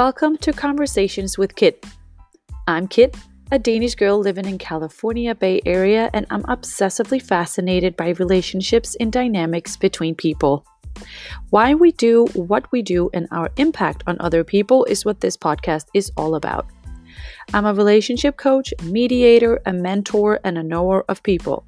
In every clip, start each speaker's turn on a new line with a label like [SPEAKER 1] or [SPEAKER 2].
[SPEAKER 1] Welcome to Conversations with Kit. I'm Kit, a Danish girl living in California Bay Area, and I'm obsessively fascinated by relationships and dynamics between people. Why we do what we do and our impact on other people is what this podcast is all about. I'm a relationship coach, mediator, a mentor, and a knower of people.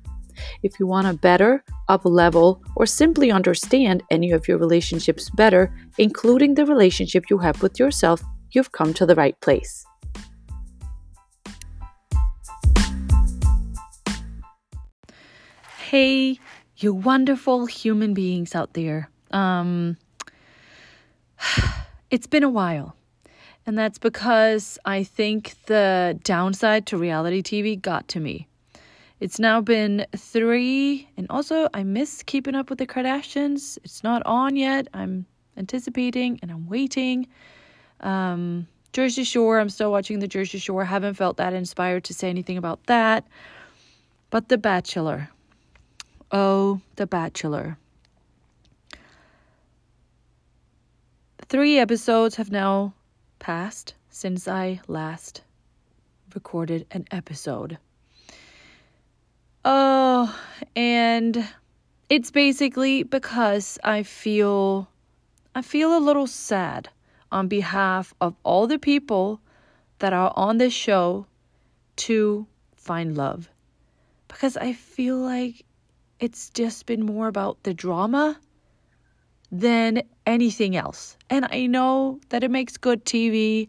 [SPEAKER 1] If you want to better, up level, or simply understand any of your relationships better, including the relationship you have with yourself, you've come to the right place. Hey, you wonderful human beings out there. Um, it's been a while. And that's because I think the downside to reality TV got to me. It's now been three, and also I miss keeping up with the Kardashians. It's not on yet. I'm anticipating and I'm waiting. Um, Jersey Shore, I'm still watching the Jersey Shore. Haven't felt that inspired to say anything about that. But The Bachelor. Oh, The Bachelor. Three episodes have now passed since I last recorded an episode. Oh, and it's basically because I feel I feel a little sad on behalf of all the people that are on this show to find love. Because I feel like it's just been more about the drama than anything else. And I know that it makes good TV.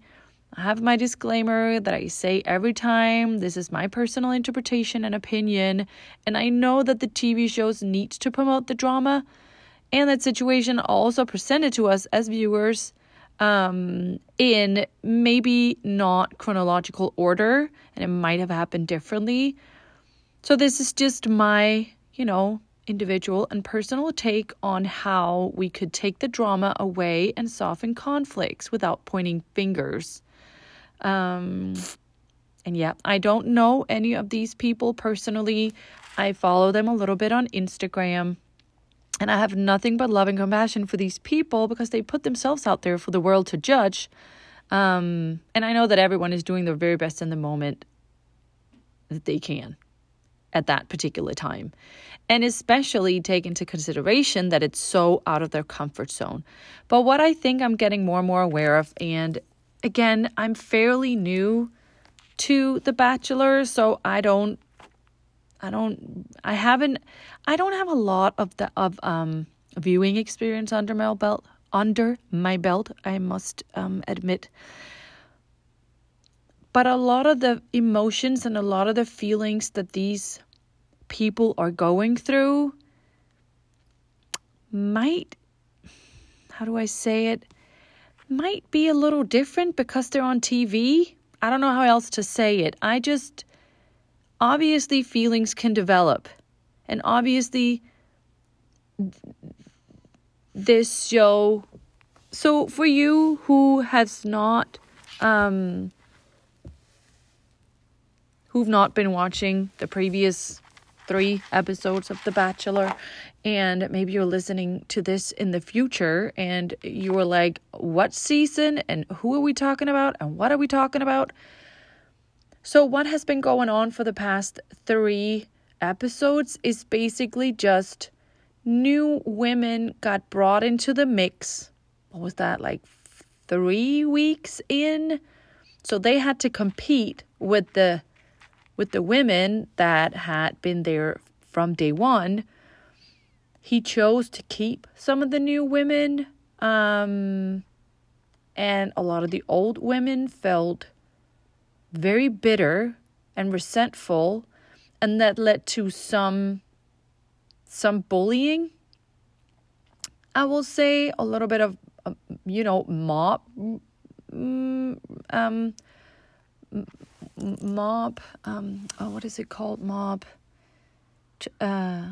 [SPEAKER 1] I have my disclaimer that I say every time. This is my personal interpretation and opinion. And I know that the TV shows need to promote the drama and that situation also presented to us as viewers um, in maybe not chronological order and it might have happened differently. So this is just my, you know, individual and personal take on how we could take the drama away and soften conflicts without pointing fingers. Um, and yeah, I don't know any of these people personally. I follow them a little bit on Instagram. And I have nothing but love and compassion for these people because they put themselves out there for the world to judge. Um, and I know that everyone is doing their very best in the moment that they can at that particular time. And especially take into consideration that it's so out of their comfort zone. But what I think I'm getting more and more aware of, and again, I'm fairly new to The Bachelor, so I don't I don't I haven't I don't have a lot of the of um viewing experience under my belt under my belt, I must um admit. But a lot of the emotions and a lot of the feelings that these people are going through might how do I say it? Might be a little different because they're on TV. I don't know how else to say it. I just obviously feelings can develop. And obviously this show so for you who has not um who've not been watching the previous 3 episodes of The Bachelor and maybe you're listening to this in the future and you were like, what season and who are we talking about and what are we talking about? So, what has been going on for the past three episodes is basically just new women got brought into the mix. What was that, like three weeks in? So they had to compete with the with the women that had been there from day one he chose to keep some of the new women. Um, and a lot of the old women felt very bitter and resentful, and that led to some some bullying. I will say a little bit of, uh, you know, mob, mm, um, mob. Um, oh, what is it called? Mob. Uh,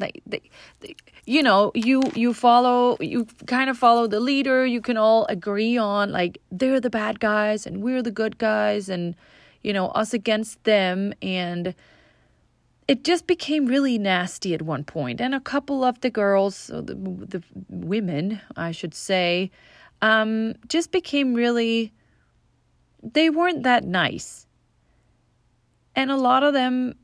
[SPEAKER 1] like they, they, you know you you follow you kind of follow the leader. You can all agree on like they're the bad guys and we're the good guys and you know us against them. And it just became really nasty at one point. And a couple of the girls the, the women i should say um, just became really, they weren't that nice. And a lot of them,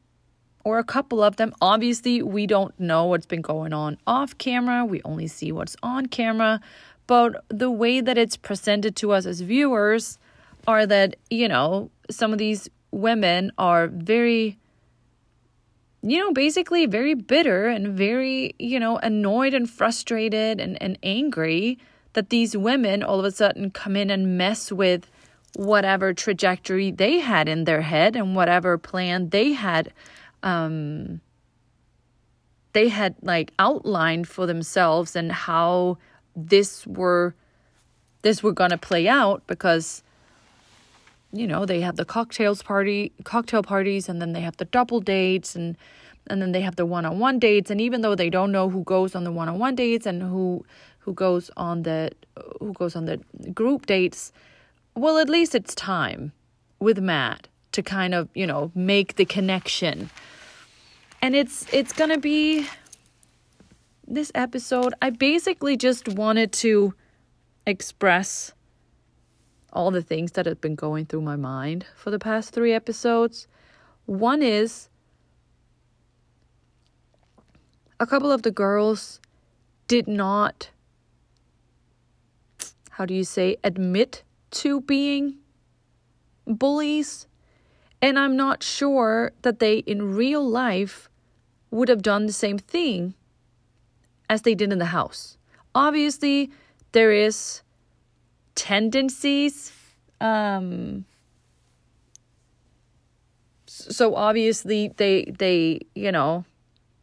[SPEAKER 1] or a couple of them, obviously, we don't know what's been going on off camera. We only see what's on camera. But the way that it's presented to us as viewers are that, you know, some of these women are very you know, basically very bitter and very, you know, annoyed and frustrated and, and angry that these women all of a sudden come in and mess with whatever trajectory they had in their head and whatever plan they had um they had like outlined for themselves and how this were this were to play out because you know they have the cocktails party cocktail parties and then they have the double dates and and then they have the one-on-one dates. And even though they don't know who goes on the one-on-one dates and who who goes on the who goes on the group dates well at least it's time with Matt to kind of you know make the connection and it's it's going to be this episode I basically just wanted to express all the things that have been going through my mind for the past three episodes. One is a couple of the girls did not, how do you say, admit to being bullies. And I'm not sure that they in real life would have done the same thing as they did in the house. Obviously, there is tendencies. Um, so obviously they they you know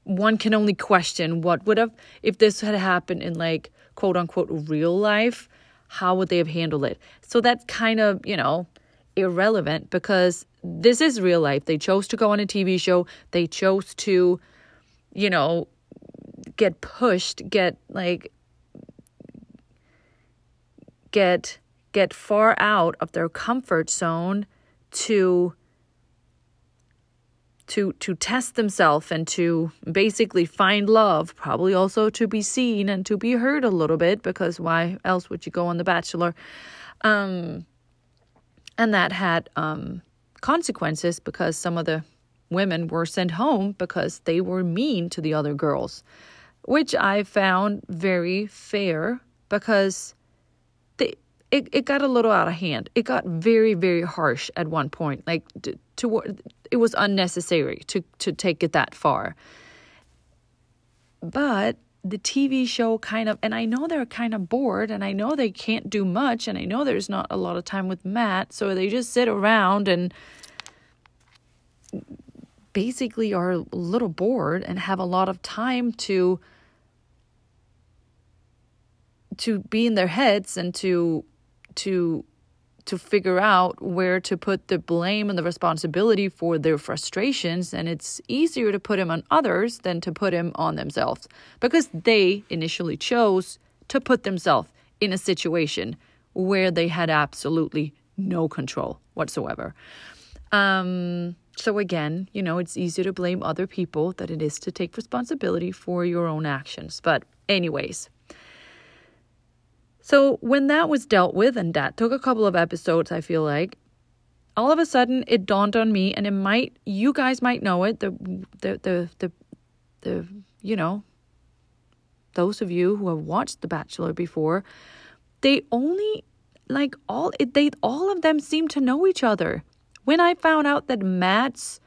[SPEAKER 1] one can only question what would have if this had happened in like quote unquote real life how would they have handled it so that's kind of you know irrelevant because this is real life. They chose to go on a tv show. They chose to you know get pushed get like get get far out of their comfort zone to to to test themselves and to basically find love probably also to be seen and to be heard a little bit because why else would you go on the bachelor? Um and that had um consequences because some of the women were sent home because they were mean to the other girls which i found very fair because it, it got a little out of hand. It got very, very harsh at one point. Like to, to it was unnecessary to to take it that far. But the TV show kind of, and I know they're kind of bored, and I know they can't do much, and I know there's not a lot of time with Matt, so they just sit around and basically are a little bored and have a lot of time to to be in their heads and to to to figure out where to put the blame and the responsibility for their frustrations and it's easier to put him on others than to put him on themselves. Because they initially chose to put themselves in a situation where they had absolutely no control whatsoever. Um, so again you know it's easier to blame other people than it is to take responsibility for your own actions. But anyways so when that was dealt with, and that took a couple of episodes, I feel like, all of a sudden it dawned on me, and it might, you guys might know it, the, the, the, the, the, you know, those of you who have watched The Bachelor before, they only, like, all, they, all of them seem to know each other. When I found out that Matt's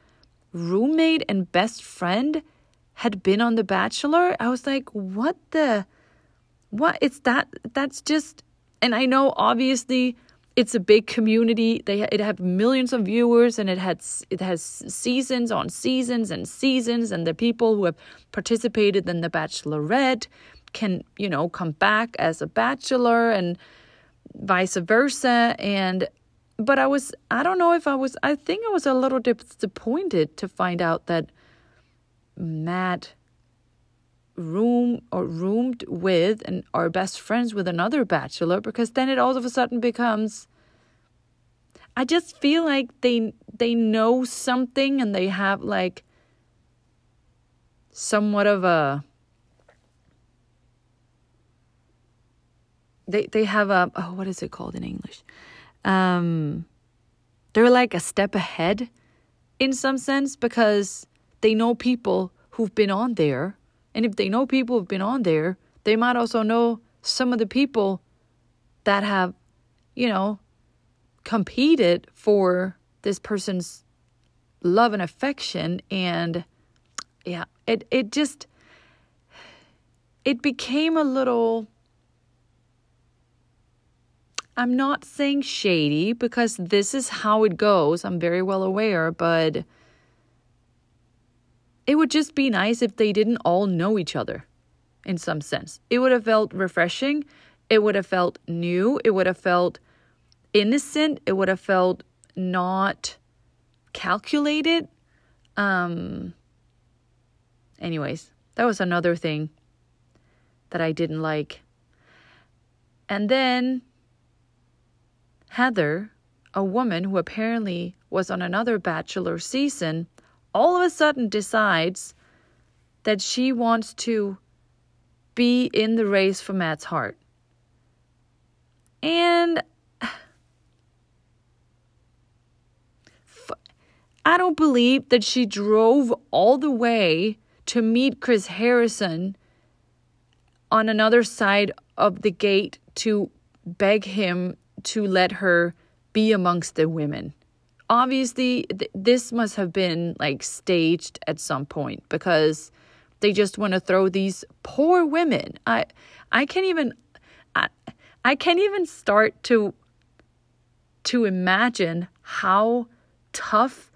[SPEAKER 1] roommate and best friend had been on The Bachelor, I was like, what the? What it's that that's just and I know obviously it's a big community. They it have millions of viewers and it has it has seasons on seasons and seasons and the people who have participated in the Bachelorette can you know come back as a bachelor and vice versa and but I was I don't know if I was I think I was a little disappointed to find out that Matt room or roomed with and are best friends with another bachelor because then it all of a sudden becomes I just feel like they they know something and they have like somewhat of a they they have a oh what is it called in English? Um, they're like a step ahead in some sense because they know people who've been on there, and if they know people who've been on there, they might also know some of the people that have, you know, competed for this person's love and affection and yeah, it it just it became a little I'm not saying shady because this is how it goes. I'm very well aware, but it would just be nice if they didn't all know each other in some sense. It would have felt refreshing. It would have felt new. It would have felt innocent. It would have felt not calculated. Um anyways, that was another thing that I didn't like. And then Heather, a woman who apparently was on another bachelor season, all of a sudden decides that she wants to be in the race for Matt's heart. And I don't believe that she drove all the way to meet Chris Harrison on another side of the gate to beg him to let her be amongst the women. Obviously, th- this must have been like staged at some point because they just want to throw these poor women. I I can't even I, I can't even start to to imagine how tough,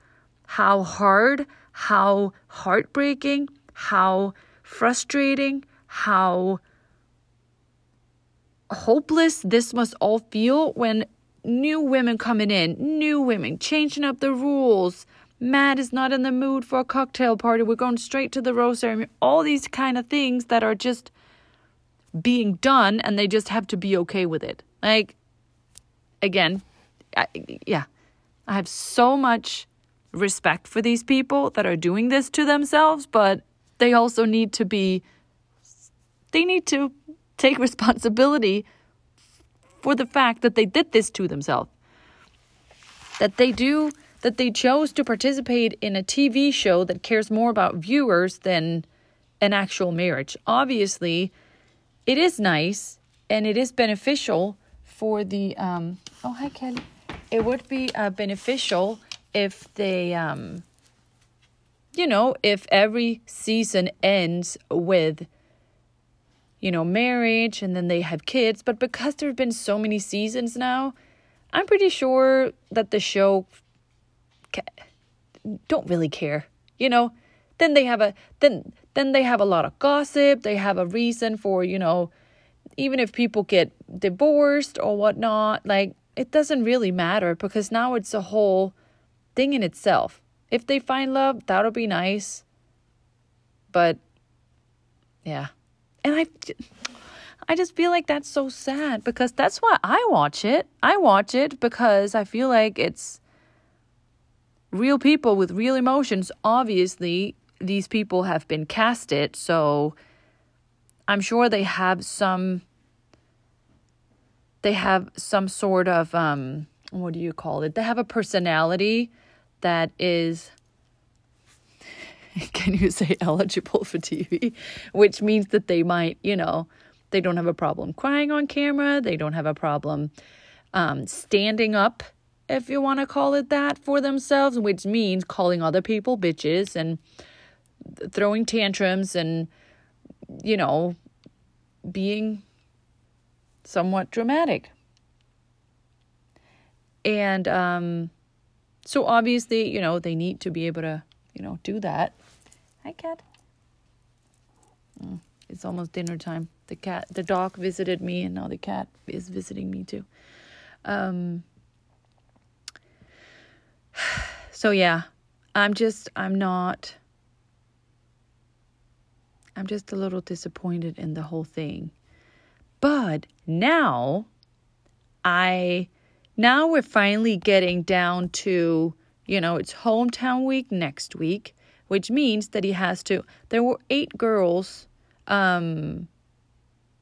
[SPEAKER 1] how hard, how heartbreaking, how frustrating, how hopeless this must all feel when new women coming in, new women changing up the rules. Matt is not in the mood for a cocktail party. We're going straight to the rose ceremony. All these kind of things that are just being done and they just have to be okay with it. Like, again, I, yeah, I have so much respect for these people that are doing this to themselves, but they also need to be, they need to take responsibility for the fact that they did this to themselves. That they do, that they chose to participate in a TV show that cares more about viewers than an actual marriage. Obviously, it is nice and it is beneficial for the, um, oh, hi, Kelly. It would be uh, beneficial if they, um, you know, if every season ends with you know, marriage and then they have kids. But because there have been so many seasons now, I'm pretty sure that the show ca- don't really care. You know, then they have a then then they have a lot of gossip. They have a reason for you know, even if people get divorced or whatnot, like it doesn't really matter because now it's a whole thing in itself. If they find love, that'll be nice. But yeah and I I just feel like that's so sad because that's why I watch it. I watch it because I feel like it's real people with real emotions. Obviously, these people have been casted, so I'm sure they have some they have some sort of um what do you call it? They have a personality that is can you say eligible for TV? Which means that they might, you know, they don't have a problem crying on camera. They don't have a problem um, standing up, if you want to call it that, for themselves, which means calling other people bitches and throwing tantrums and, you know, being somewhat dramatic. And um, so obviously, you know, they need to be able to, you know, do that. Hi, cat. Mm, it's almost dinner time. The cat, the dog visited me, and now the cat is visiting me too. Um. So yeah, I'm just, I'm not. I'm just a little disappointed in the whole thing. But now, I, now we're finally getting down to, you know, it's hometown week next week which means that he has to. There were eight girls um,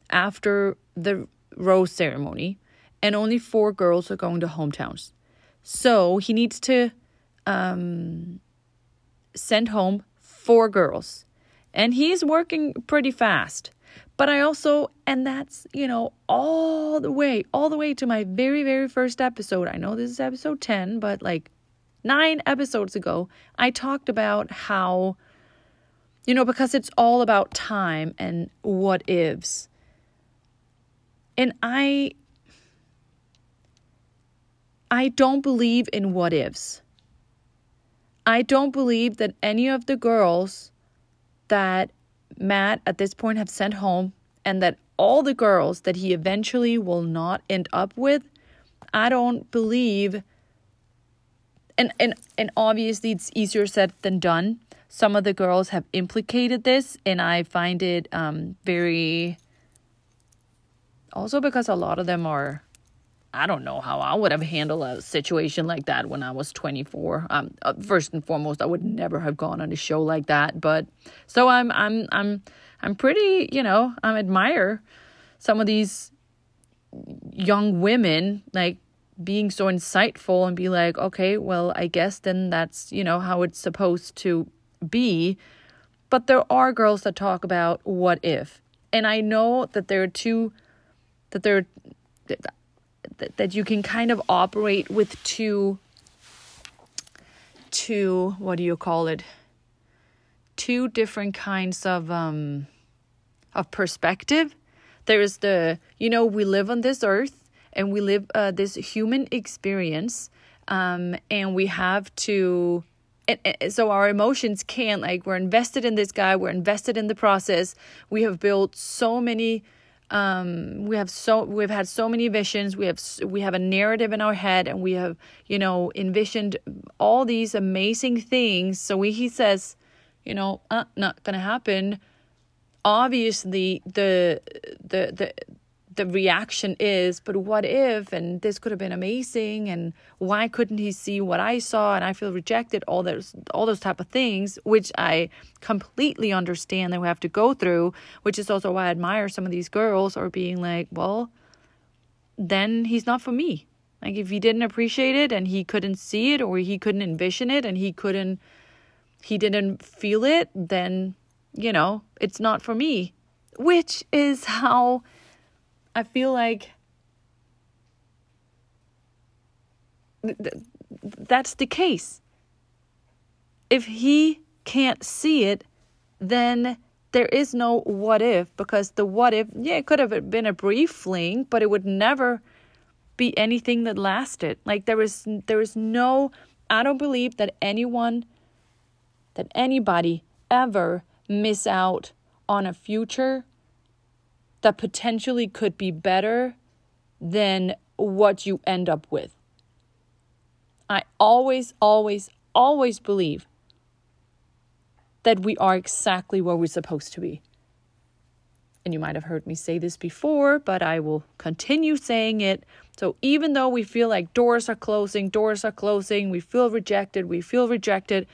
[SPEAKER 1] after the rose ceremony, and only four girls are going to hometowns. So he needs to um, send home four girls. And he's working pretty fast. But I also, and that's, you know, all the way, all the way to my very, very first episode. I know this is episode 10, but like nine episodes ago, I talked about how, you know, because it's all about time and what ifs. And I, I don't believe in what ifs. I don't believe that any of the girls that Matt at this point have sent home and that all the girls that he eventually will not end up with, I don't believe and and and obviously it's easier said than done. Some of the girls have implicated this and I find it um very also because a lot of them are I don't know how I would have handled a situation like that when I was 24. Um, uh, first and foremost, I would never have gone on a show like that. But so I'm, I'm, I'm, I'm pretty, you know, I admire some of these young women like being so insightful and be like, okay, well, I guess then that's, you know, how it's supposed to be. But there are girls that talk about what if. And I know that there are two, that there that, that you can kind of operate with two two what do you call it two different kinds of um of perspective there's the you know we live on this earth and we live uh, this human experience um and we have to and, and so our emotions can't like we're invested in this guy we're invested in the process. We have built so many um, we have so we've had so many visions. We have we have a narrative in our head and we have you know envisioned all these amazing things. So we, he says you know uh, not gonna happen. Obviously the the the the reaction is, but what if, and this could have been amazing, and why couldn't he see what I saw, and I feel rejected, all those, all those type of things, which I completely understand that we have to go through, which is also why I admire some of these girls are being like, well, then he's not for me. Like if he didn't appreciate it and he couldn't see it or he couldn't envision it and he couldn't he didn't feel it, then you know, it's not for me. Which is how I feel like th- that's the case. If he can't see it, then there is no what if because the what if, yeah, it could have been a brief fling, but it would never be anything that lasted. Like there is there is no I don't believe that anyone that anybody ever miss out on a future that potentially could be better than what you end up with. I always, always, always believe that we are exactly where we're supposed to be. And you might have heard me say this before, but I will continue saying it. So even though we feel like doors are closing, doors are closing, we feel rejected, we feel rejected,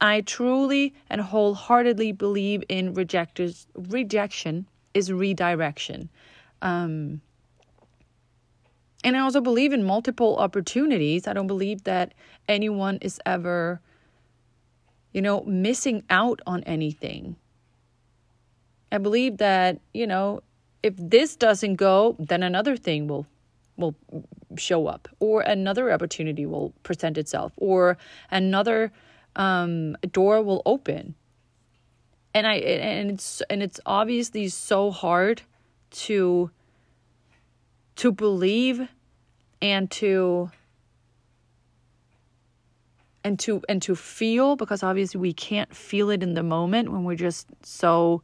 [SPEAKER 1] I truly and wholeheartedly believe in rejectors, rejection is redirection. Um, and I also believe in multiple opportunities. I don't believe that anyone is ever, you know, missing out on anything. I believe that, you know, if this doesn't go, then another thing will will show up or another opportunity will present itself or another um, door will open and I and it's and it's obviously so hard to to believe and to and to and to feel because obviously we can't feel it in the moment when we're just so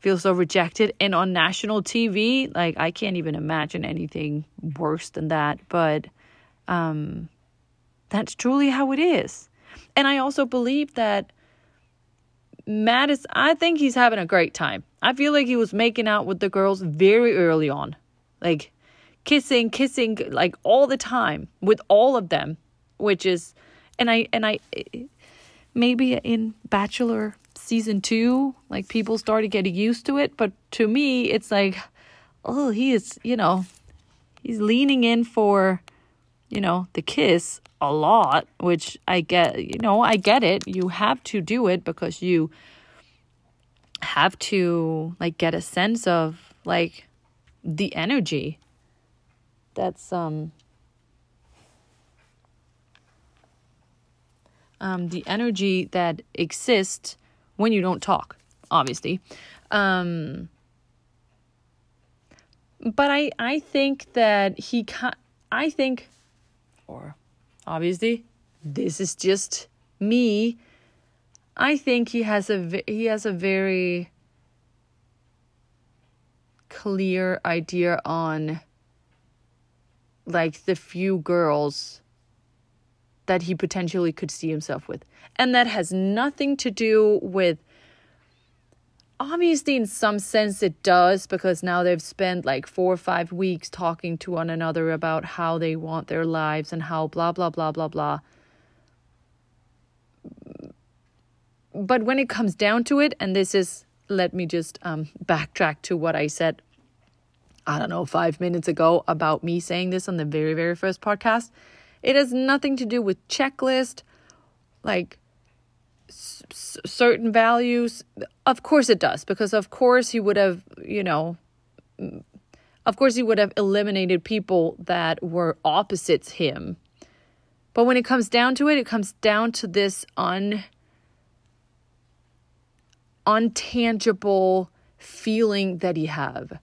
[SPEAKER 1] feel so rejected. And on national TV like I can't even imagine anything worse than that. But um that's truly how it is. And I also believe that Matt is, I think he's having a great time. I feel like he was making out with the girls very early on. Like kissing, kissing, like all the time with all of them, which is, and I, and I, maybe in Bachelor season two, like people started getting used to it. But to me, it's like, oh, he is, you know, he's leaning in for, you know, the kiss a lot, which I get, you know, I get it. You have to do it because you have to like get a sense of like the energy that's um um the energy that exists when you don't talk obviously um but i i think that he i think or obviously this is just me i think he has a he has a very clear idea on like the few girls that he potentially could see himself with. And that has nothing to do with obviously in some sense it does because now they've spent like 4 or 5 weeks talking to one another about how they want their lives and how blah blah blah blah blah. But when it comes down to it and this is let me just um, backtrack to what I said I don't know, five minutes ago about me saying this on the very, very first podcast. It has nothing to do with checklist, like s- certain values. Of course it does, because of course he would have, you know, of course he would have eliminated people that were opposites him. But when it comes down to it, it comes down to this un untangible feeling that he have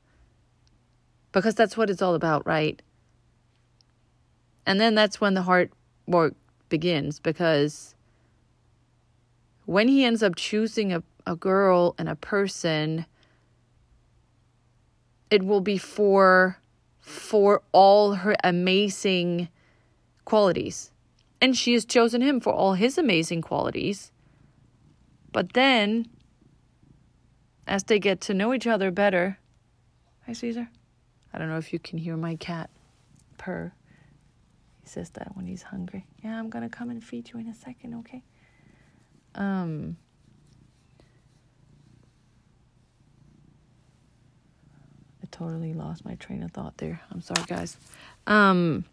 [SPEAKER 1] because that's what it's all about, right? And then that's when the heart work begins because when he ends up choosing a, a girl and a person, it will be for for all her amazing qualities. And she has chosen him for all his amazing qualities. But then, as they get to know each other better, hi Caesar. I don't know if you can hear my cat purr. He says that when he's hungry. Yeah, I'm gonna come and feed you in a second, okay? Um. I totally lost my train of thought there. I'm sorry, guys. Um.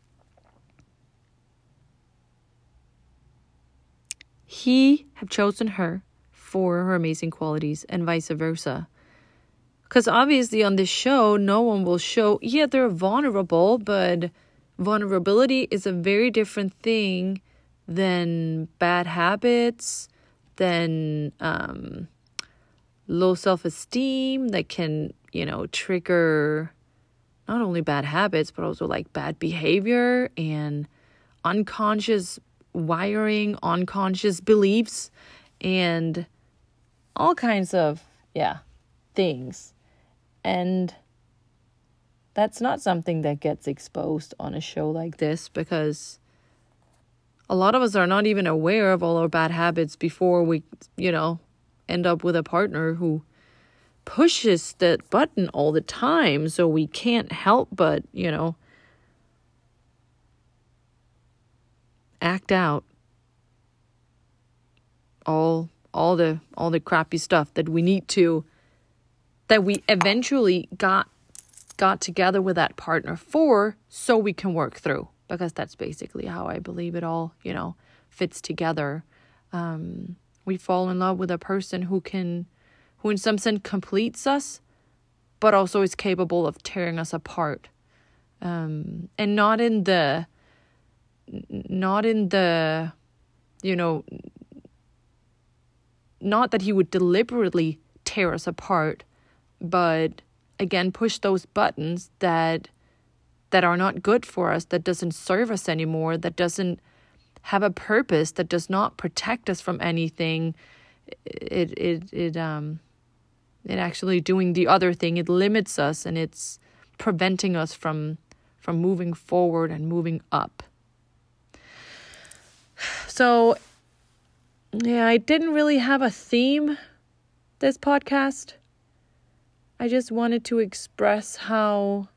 [SPEAKER 1] He have chosen her for her amazing qualities and vice versa. Because obviously on this show, no one will show, yeah, they're vulnerable, but vulnerability is a very different thing than bad habits, than um, low self esteem that can, you know, trigger not only bad habits, but also like bad behavior and unconscious wiring, unconscious beliefs, and all kinds of, yeah, things. And that's not something that gets exposed on a show like this because a lot of us are not even aware of all our bad habits before we, you know, end up with a partner who pushes that button all the time. So we can't help but, you know, act out all all the all the crappy stuff that we need to that we eventually got got together with that partner for so we can work through because that's basically how I believe it all, you know, fits together. Um, we fall in love with a person who can, who in some sense completes us, but also is capable of tearing us apart. Um, and not in the, not in the, you know, not that he would deliberately tear us apart, but again push those buttons that that are not good for us that doesn't serve us anymore that doesn't have a purpose that does not protect us from anything it it it um it actually doing the other thing it limits us and it's preventing us from from moving forward and moving up. So yeah i didn't really have a theme this podcast. I just wanted to express how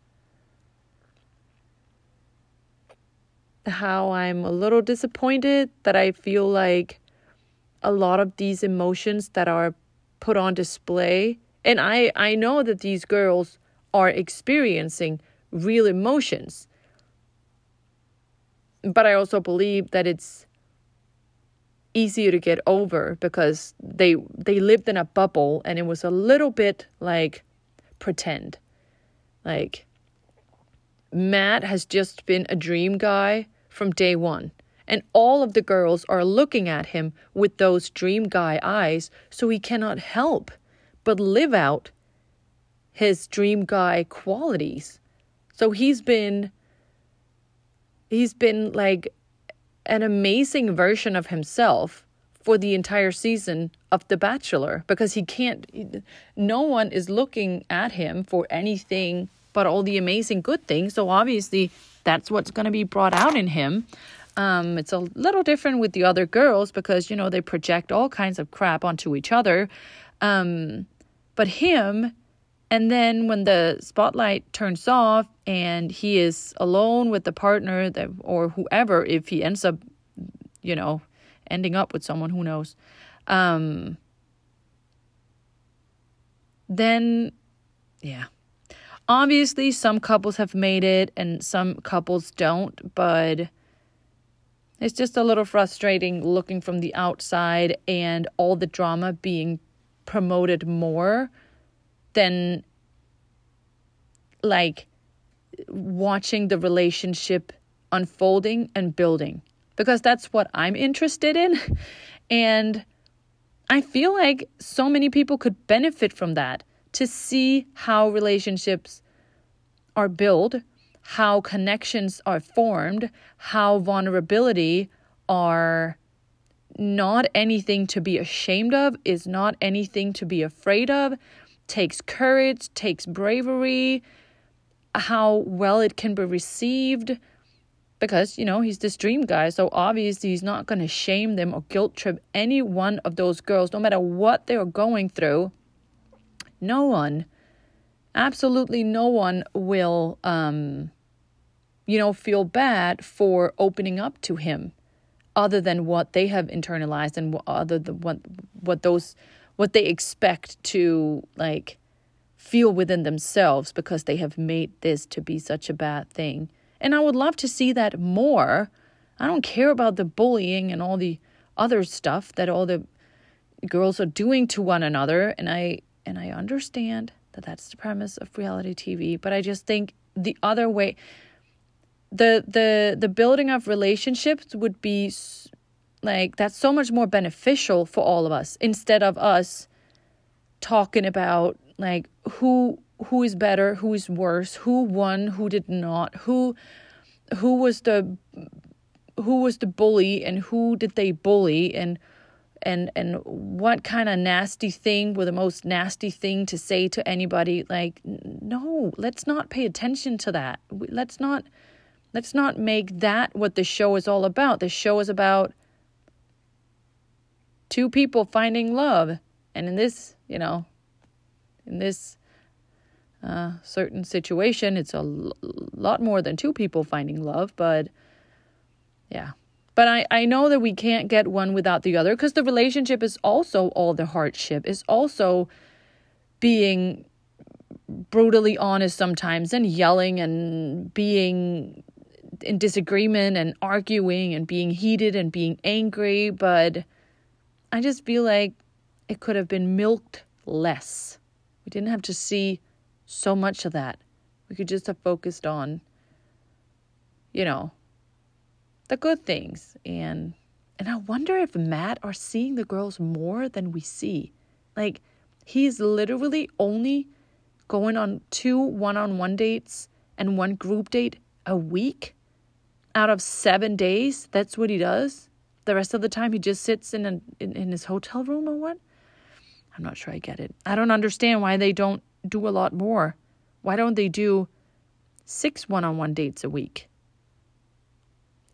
[SPEAKER 1] how I'm a little disappointed that I feel like a lot of these emotions that are put on display and I I know that these girls are experiencing real emotions. But I also believe that it's easier to get over because they they lived in a bubble and it was a little bit like pretend. Like Matt has just been a dream guy from day 1 and all of the girls are looking at him with those dream guy eyes so he cannot help but live out his dream guy qualities. So he's been he's been like an amazing version of himself for the entire season of The Bachelor because he can't, no one is looking at him for anything but all the amazing good things. So obviously, that's what's going to be brought out in him. Um, it's a little different with the other girls because, you know, they project all kinds of crap onto each other. Um, but him, and then when the spotlight turns off and he is alone with the partner that, or whoever, if he ends up, you know, ending up with someone, who knows, um, then, yeah. Obviously, some couples have made it and some couples don't, but it's just a little frustrating looking from the outside and all the drama being promoted more than like watching the relationship unfolding and building because that's what I'm interested in. And I feel like so many people could benefit from that to see how relationships are built, how connections are formed, how vulnerability are not anything to be ashamed of, is not anything to be afraid of, takes courage, takes bravery, how well it can be received. Because, you know, he's this dream guy, so obviously he's not going to shame them or guilt trip any one of those girls, no matter what they're going through. No one, absolutely no one will, um, you know, feel bad for opening up to him other than what they have internalized and other than what what those what they expect to like feel within themselves because they have made this to be such a bad thing. And I would love to see that more. I don't care about the bullying and all the other stuff that all the girls are doing to one another and I and I understand that that's the premise of reality TV, but I just think the other way the the the building of relationships would be like that's so much more beneficial for all of us instead of us talking about like who who is better who is worse who won who did not who who was the who was the bully and who did they bully and and and what kind of nasty thing were the most nasty thing to say to anybody like no let's not pay attention to that let's not Let's not make that what the show is all about. The show is about two people finding love. And in this, you know, in this uh, certain situation, it's a l- lot more than two people finding love. But yeah. But I, I know that we can't get one without the other because the relationship is also all the hardship, is also being brutally honest sometimes and yelling and being in disagreement and arguing and being heated and being angry, but I just feel like it could have been milked less. We didn't have to see so much of that. We could just have focused on, you know, the good things. And and I wonder if Matt are seeing the girls more than we see. Like he's literally only going on two one-on-one dates and one group date a week out of seven days, that's what he does. The rest of the time, he just sits in, a, in, in his hotel room or what? I'm not sure I get it. I don't understand why they don't do a lot more. Why don't they do six one on one dates a week?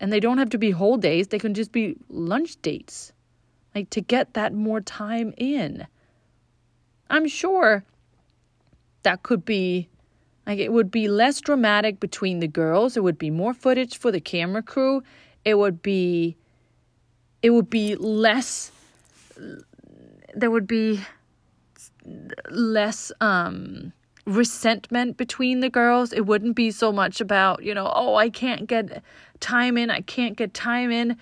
[SPEAKER 1] And they don't have to be whole days, they can just be lunch dates. Like to get that more time in. I'm sure that could be like it would be less dramatic between the girls. It would be more footage for the camera crew. It would be it would be less there would be less um resentment between the girls. It wouldn't be so much about, you know, oh, I can't get time in, I can't get time in.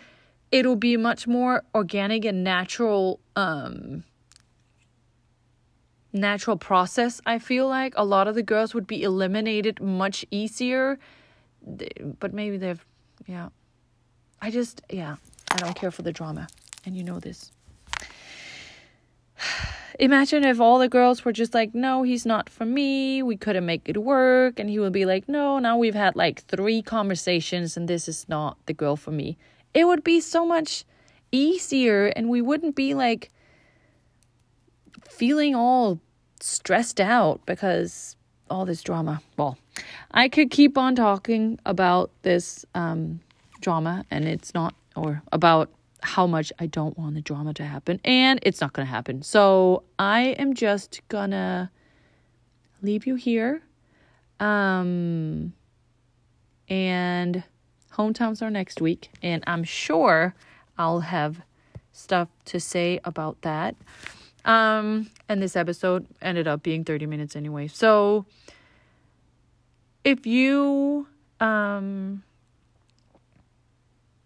[SPEAKER 1] It'll be much more organic and natural um natural process. I feel like a lot of the girls would be eliminated much easier. But maybe they've yeah. I just yeah, I don't care for the drama. And you know this. Imagine if all the girls were just like, no, he's not for me. We couldn't make it work. And he would be like, no, now we've had like three conversations and this is not the girl for me. It would be so much easier and we wouldn't be like feeling all stressed out because all this drama. Well, I could keep on talking about this um, drama and it's not, or about how much I don't want the drama to happen, and it's not going to happen. So I am just gonna leave you here. Um, and hometowns are next week, and I'm sure I'll have stuff to say about that. Um, and this episode ended up being 30 minutes anyway. So if you um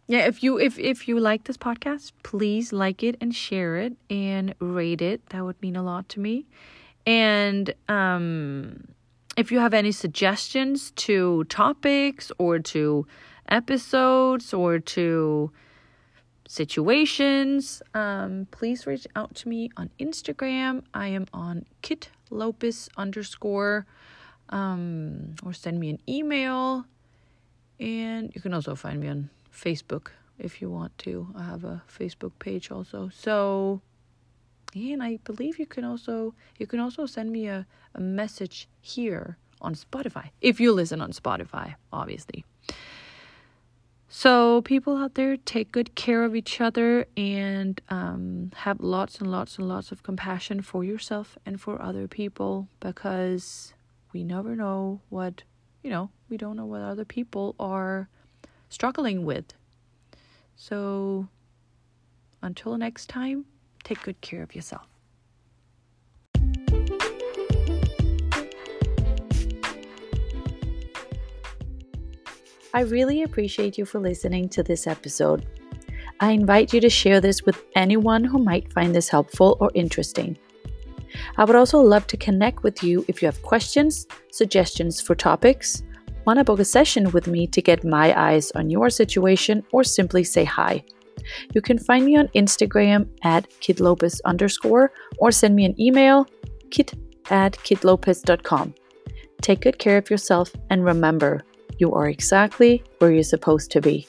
[SPEAKER 1] yeah if you if if you like this podcast please like it and share it and rate it. That would mean a lot to me. And um if you have any suggestions to topics or to episodes or to situations um please reach out to me on instagram. I am on kit lopez underscore um or send me an email. And you can also find me on Facebook if you want to. I have a Facebook page also. So and I believe you can also you can also send me a, a message here on Spotify. If you listen on Spotify, obviously. So people out there take good care of each other and um, have lots and lots and lots of compassion for yourself and for other people because we never know what you know we don't know what other people are struggling with. So, until next time, take good care of yourself. I really appreciate you for listening to this episode. I invite you to share this with anyone who might find this helpful or interesting. I would also love to connect with you if you have questions, suggestions for topics, Want to book a session with me to get my eyes on your situation or simply say hi? You can find me on Instagram at kitlopez underscore or send me an email kit at kitlopez.com. Take good care of yourself and remember, you are exactly where you're supposed to be.